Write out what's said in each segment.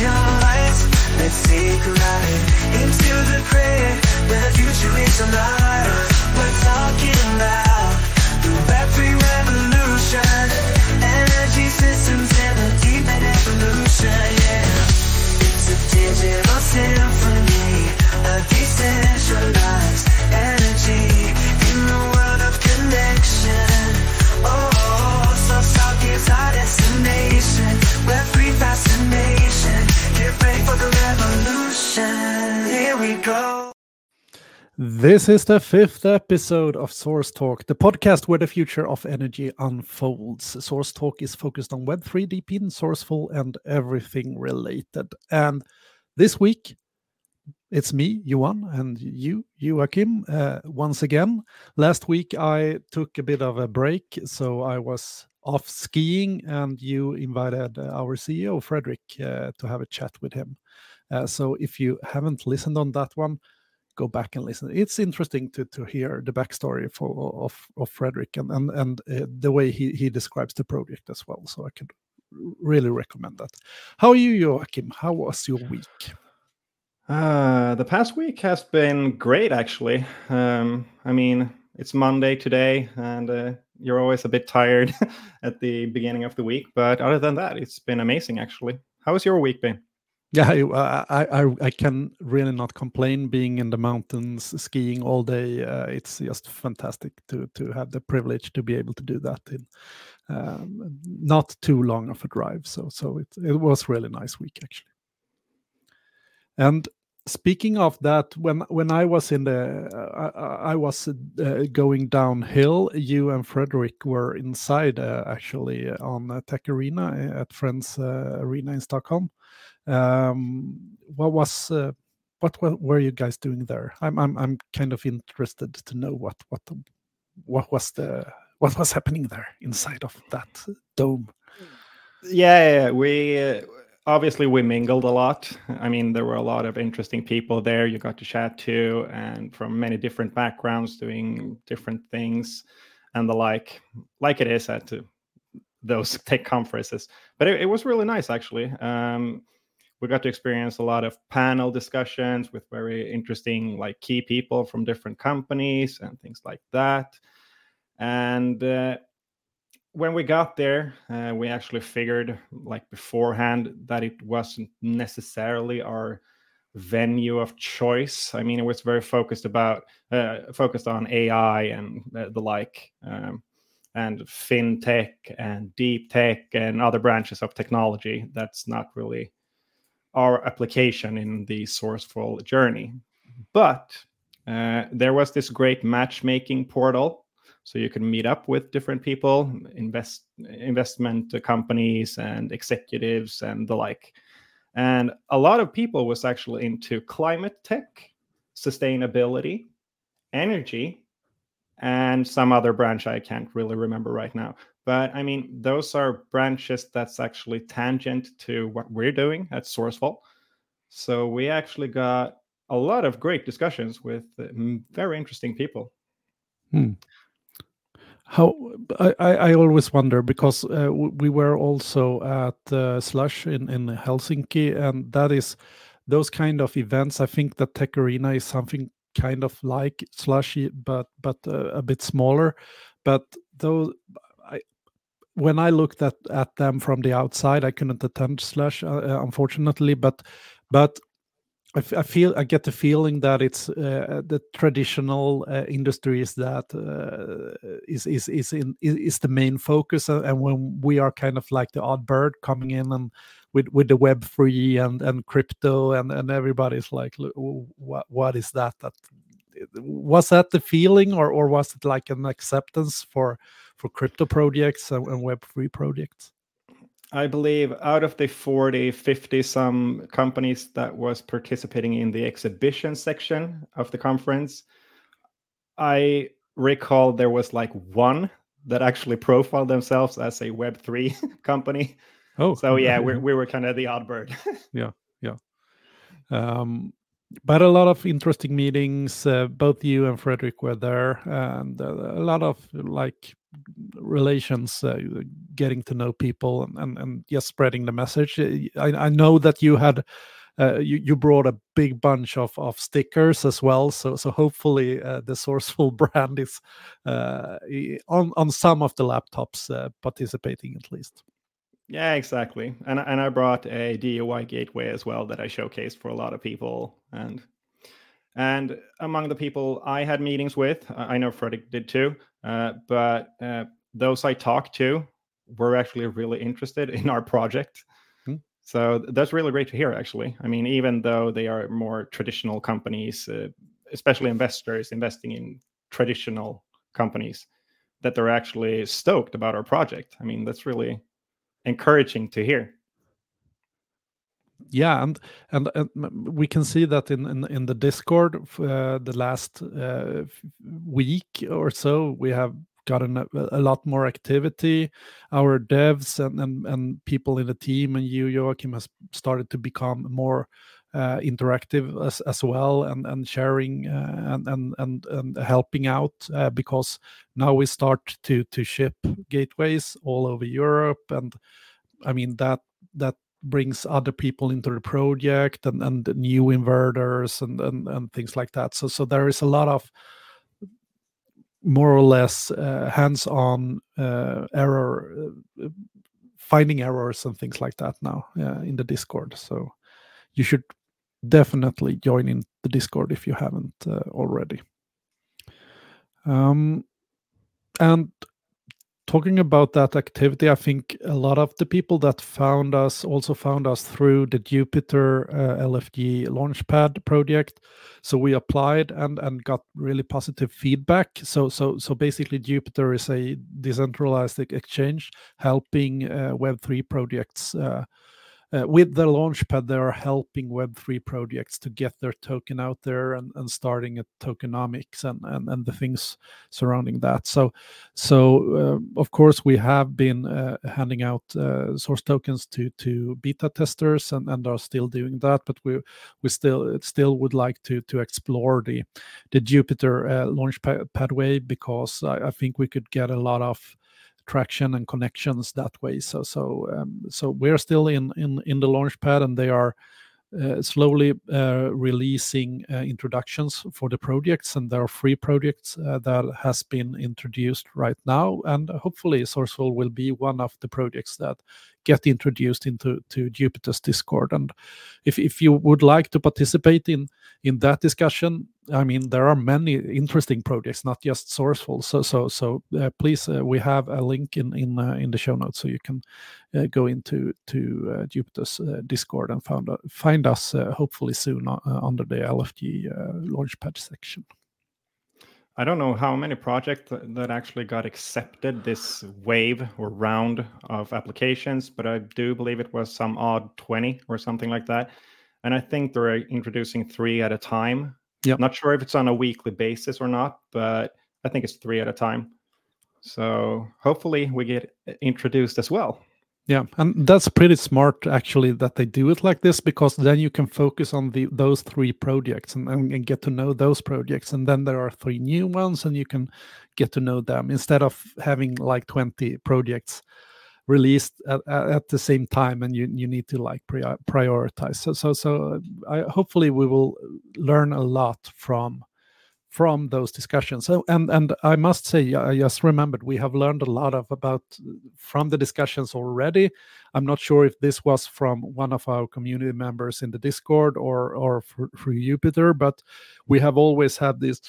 neon lights. Let's take a ride into the gray where the future is alive. We're talking about the Web3 revolution, energy systems and a deep and evolution. Yeah, it's a digital symphony, a decentralized This is the fifth episode of Source Talk, the podcast where the future of energy unfolds. Source Talk is focused on Web3, DePIN, Sourceful, and everything related. And this week, it's me, Johan, and you, Joachim, uh, once again. Last week, I took a bit of a break, so I was off skiing, and you invited uh, our CEO, Frederick, uh, to have a chat with him. Uh, so if you haven't listened on that one, go back and listen. It's interesting to to hear the backstory for of of Frederick and and and uh, the way he he describes the project as well. So I could really recommend that. How are you, Joachim? How was your week? Uh, the past week has been great, actually. Um, I mean, it's Monday today, and uh, you're always a bit tired at the beginning of the week. But other than that, it's been amazing, actually. How has your week been? Yeah, I, I I I can really not complain. Being in the mountains, skiing all day, uh, it's just fantastic to to have the privilege to be able to do that in um, not too long of a drive. So so it it was really nice week actually. And speaking of that, when when I was in the uh, I, I was uh, going downhill, you and Frederick were inside uh, actually on uh, Tech Arena at Friends uh, Arena in Stockholm. Um, what was uh, what were, you guys doing there? I'm I'm I'm kind of interested to know what what what was the what was happening there inside of that dome. Yeah, yeah, we uh, obviously we mingled a lot. I mean, there were a lot of interesting people there you got to chat to, and from many different backgrounds, doing different things, and the like, like it is at uh, those tech conferences. But it, it was really nice, actually. Um, we got to experience a lot of panel discussions with very interesting, like key people from different companies and things like that. And uh, when we got there, uh, we actually figured, like beforehand, that it wasn't necessarily our venue of choice. I mean, it was very focused about uh, focused on AI and the like, um, and fintech and deep tech and other branches of technology. That's not really our application in the sourceful journey. But uh, there was this great matchmaking portal so you can meet up with different people invest investment companies and executives and the like and a lot of people was actually into climate tech sustainability energy and some other branch i can't really remember right now. But i mean those are branches that's actually tangent to what we're doing at sourceful. So we actually got a lot of great discussions with very interesting people. Hmm. How I, I always wonder because uh, we were also at uh, slush in, in helsinki and that is those kind of events i think that tech arena is something kind of like slushy but but uh, a bit smaller. But those I, when i looked at at them from the outside i couldn't attend slush uh, uh, unfortunately but but I, feel I get the feeling that it's uh, the traditional uh, industries that uh, is is is in is the main focus, uh, and when we are kind of like the odd bird coming in and with with the web3 and and crypto and and everybody's like, what what is that? That was that the feeling, or or was it like an acceptance for for crypto projects and, and web3 projects? I believe out of the 40, 50 some companies that was participating in the exhibition section of the conference, I recall there was like one that actually profiled themselves as a Web3 company. Oh, so yeah, we we were kind of the odd bird. yeah, yeah. Um, but a lot of interesting meetings. Uh, both you and Frederick were there, and uh, a lot of like relations, uh, getting to know people, and, and, and just spreading the message. I, I know that you had. Uh, you, you brought a big bunch of, of stickers as well, so so hopefully uh, the Sourceful brand is uh, on on some of the laptops participating at least. Yeah, exactly. And and I brought a DIY gateway as well that I showcased for a lot of people. And and among the people I had meetings with, I know Fredrik did too. Uh, but uh, those I talked to were actually really interested in our project. Hmm. So that's really great to hear. Actually, I mean, even though they are more traditional companies, uh, especially investors investing in traditional companies, that they're actually stoked about our project. I mean, that's really encouraging to hear. Yeah and, and, and we can see that in in, in the discord uh, the last uh, week or so we have gotten a, a, lot more activity. Our devs and, and and people in the team and you joachim has started to become more interactive as, as well and and sharing uh, and, and and and helping out uh, because now we start to to ship gateways all over Europe and I mean that that brings other people into the project and and new inverters and and, and things like that. So so there is a lot of more or less uh, hands-on uh, error uh, finding errors and things like that now in the discord. So you should definitely join in the Discord if you haven't uh, already. Um, and talking about that activity, I think a lot of the people that found us also found us through the Jupiter uh, LFG Launchpad project. So we applied and and got really positive feedback. So so so basically, Jupiter is a decentralized exchange helping uh, Web three projects uh, uh, with the launchpad they are helping web3 projects to get their token out there and, and starting at tokenomics and, and, and the things surrounding that. So so uh, of course we have been uh, handing out uh, source tokens to to beta testers and, and are still doing that but we we still still would like to to explore the the jupiter uh, launchpad way because I, I think we could get a lot of traction and connections that way. So so um, so we're still in in in the launchpad, and they are uh, slowly uh, releasing uh, introductions for the projects and there are free projects that has been introduced right now and hopefully sourceful will be one of the projects that get introduced into to jupiter's discord and if, if you would like to participate in in that discussion I mean, there are many interesting projects, not just Sourceful. So, so, so uh, please, uh, we have a link in in uh, in the show notes, so you can uh, go into to uh, Jupiter's uh, Discord and find find us hopefully soon under the LFG Launchpad section. I don't know how many projects that actually got accepted this wave or round of applications, but I do believe it was some odd 20 or something like that. And I think they're uh, introducing three at a time yeah. Not sure if it's on a weekly basis or not, but I think it's three at a time. So hopefully we get uh, introduced as well. Yeah, and that's pretty smart actually that they do it like this because then you can focus on the those three projects and, and get to know those projects, and then there are three new ones, and you can get to know them instead of having like twenty projects released at, at the same time and you you need to like prioritize. So so so I, hopefully we will learn a lot from from those discussions so and and i must say i just remembered we have learned a lot of about from the discussions already i'm not sure if this was from one of our community members in the discord or or through jupiter but we have always had this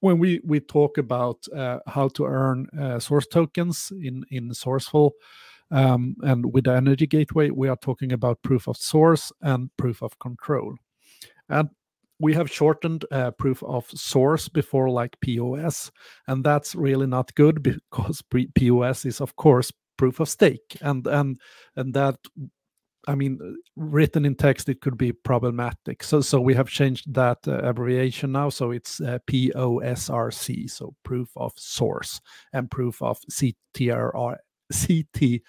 when we we talk about uh, how to earn uh, source tokens in in sourceful um, and with the energy gateway, we are talking about proof of source and proof of control. And we have shortened uh, proof of source before like POS, and that's really not good because POS is of course proof of stake, and and and that I mean, written in text, it could be problematic. So, so we have changed that uh, abbreviation now. So it's uh, POSRC, so proof of source, and proof of CTRR, CT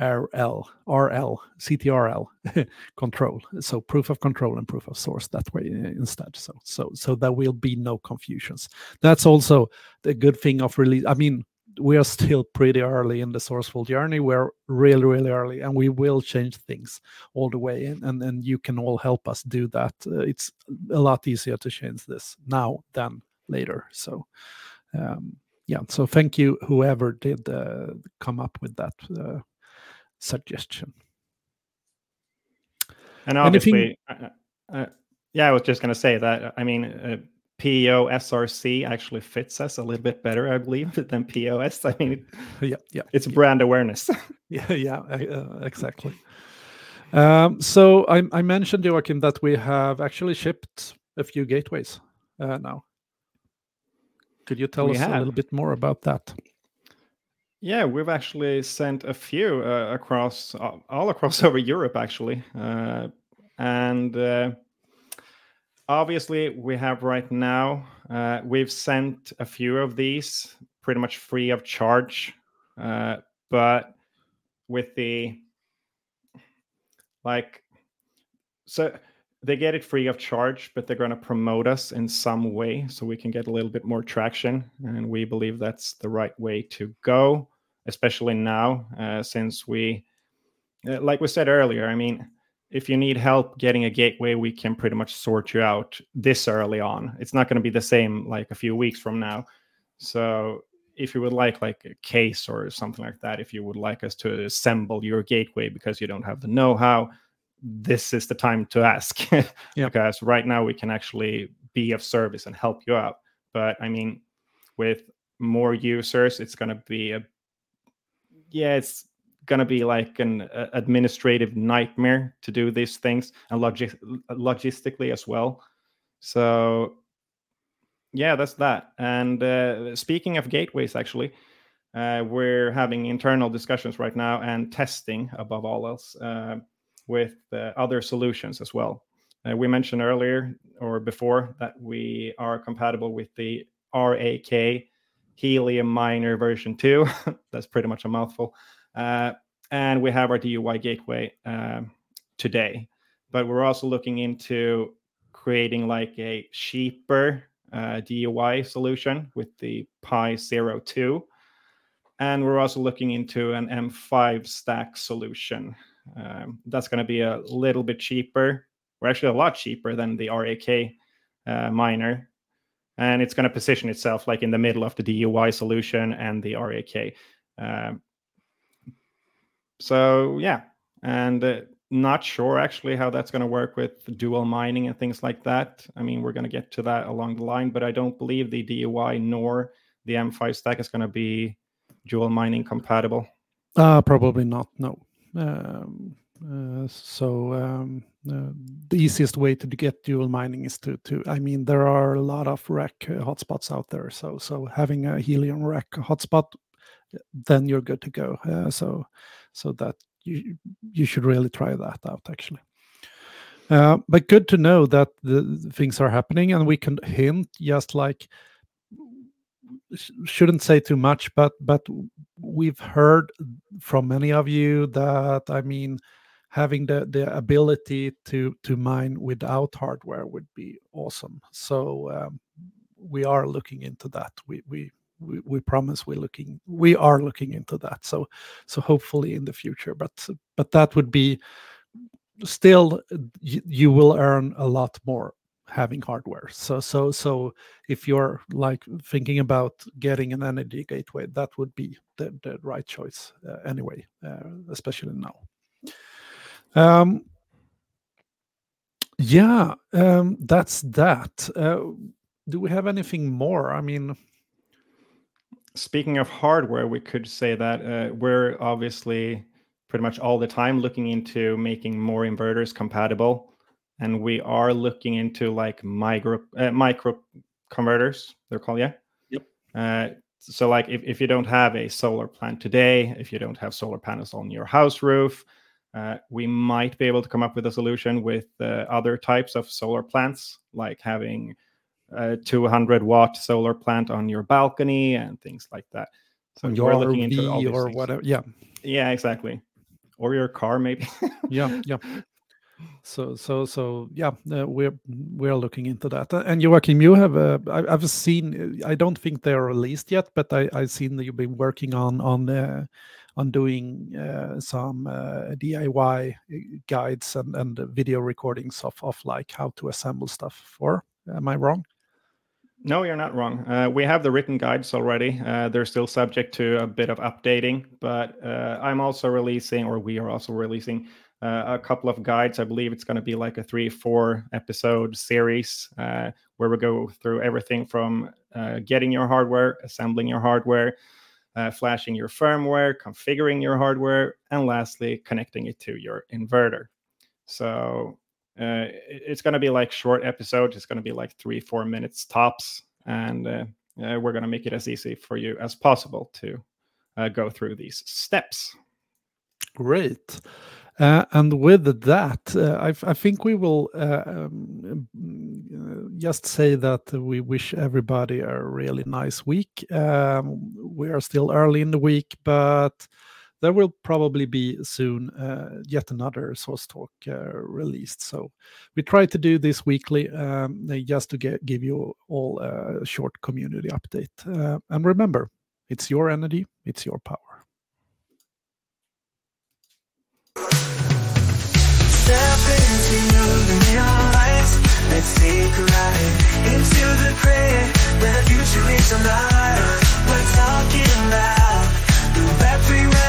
RL, RL, CTRL control. So proof of control and proof of source that way uh, instead. So so so there will be no confusions. That's also the good thing of release. I mean, we are still pretty early in the sourceful journey. We're really really early, and we will change things all the way. And and, and you can all help us do that. Uh, it's a lot easier to change this now than later. So. Um, yeah, so thank you, whoever did uh, come up with that uh, suggestion. And obviously, uh, uh, yeah, I was just going to say that. I mean, uh, PO SRC actually fits us a little bit better, I believe, than POS. I mean, yeah, yeah, it's brand awareness. yeah, yeah, uh, exactly. Um, so I, I, mentioned, Joachim, that we have actually shipped a few gateways uh, now. Could you tell we us have. a little bit more about that? Yeah, we've actually sent a few uh, across all across over Europe, actually, uh, and uh, obviously we have right now. Uh, we've sent a few of these pretty much free of charge, uh, but with the like, so they get it free of charge, but they're going to promote us in some way so we can get a little bit more traction. And we believe that's the right way to go, especially now, uh, since we, uh, like we said earlier, I mean, if you need help getting a gateway, we can pretty much sort you out this early on. It's not going to be the same like a few weeks from now. So if you would like like a case or something like that, if you would like us to assemble your gateway because you don't have the know-how, this is the time to ask. Yeah. because right now we can actually be of service and help you out. But i mean with more users it's going to be a yeah it's going to be like an uh, administrative nightmare to do these things and logis- logistically as well. So yeah that's that. And uh, speaking of gateways actually uh, we're having internal discussions right now and testing above all else. Uh, with uh, other solutions as well. Uh, we mentioned earlier or before that we are compatible with the RAK Helium Miner version 2. That's pretty much a mouthful. Uh, and we have our DIY gateway um, today. But we're also looking into creating like a cheaper DIY solution with the Pi 02. And we're also looking into an M5Stack solution um, that's going to be a little bit cheaper, or actually a lot cheaper than the RAK uh, miner. And it's going to position itself like in the middle of the DIY solution and the RAK. Um, so, yeah. And uh, not sure actually how that's going to work with dual mining and things like that. I mean, we're going to get to that along the line, but I don't believe the DIY nor the M5Stack is going to be dual mining compatible. Uh, probably not. No. Um, uh, so um, uh, the easiest way to get dual mining is to to I mean there are a lot of RAK hotspots out there. So so having a Helium RAK hotspot, then you're good to go. Uh, so so that you you should really try that out actually. Uh, but good to know that the things are happening, and we can hint just like shouldn't say too much, but but we've heard from many of you that I mean, having the the ability to to mine without hardware would be awesome. So um, we are looking into that. We we we, we promise we're looking we are looking into that. So so hopefully in the future, but but that would be still you, you will earn a lot more having hardware. So so so if you're like thinking about getting an energy gateway, that would be the, the right choice uh, anyway, uh, especially now. Um, yeah, um, that's that. Uh, do we have anything more? I mean, speaking of hardware, we could say that uh, we're obviously pretty much all the time looking into making more inverters compatible and we are looking into like micro uh, micro converters. They're called, yeah. Yep. Uh, so like if, if you don't have a solar plant today, if you don't have solar panels on your house roof, uh, we might be able to come up with a solution with uh, other types of solar plants, like having a 200 watt solar plant on your balcony and things like that. So you're looking RV into all or things. whatever. Yeah. Yeah, exactly. or your car, maybe. yeah, yeah. So, so, so, yeah, uh, we're we're looking into that. And Joachim, you have, uh, I, have seen. I don't think they're released yet, but I, I've seen that you've been working on on uh, on doing uh, some uh, DIY guides and and video recordings of of like how to assemble stuff. For am I wrong? No, you're not wrong. Uh, we have the written guides already. Uh, they're still subject to a bit of updating, but uh, I'm also releasing, or we are also releasing, uh, a couple of guides. I believe it's going to be like a three, four episode series uh, where we go through everything from uh, getting your hardware, assembling your hardware, flashing your firmware, configuring your hardware, and lastly, connecting it to your inverter. So uh, it's going to be like short episodes. It's going to be like three, four minutes tops, and uh, uh, we're going to make it as easy for you as possible to uh, go through these steps. Great. Uh, and with that, uh, I, I, think we will um, just say that we wish everybody a really nice week. Um, we are still early in the week, but there will probably be soon uh, yet another source talk uh, released. So we try to do this weekly um, just to get, give you all a short community update. Uh, and remember, it's your energy, it's your power. Future is alive. We're talking about the battery.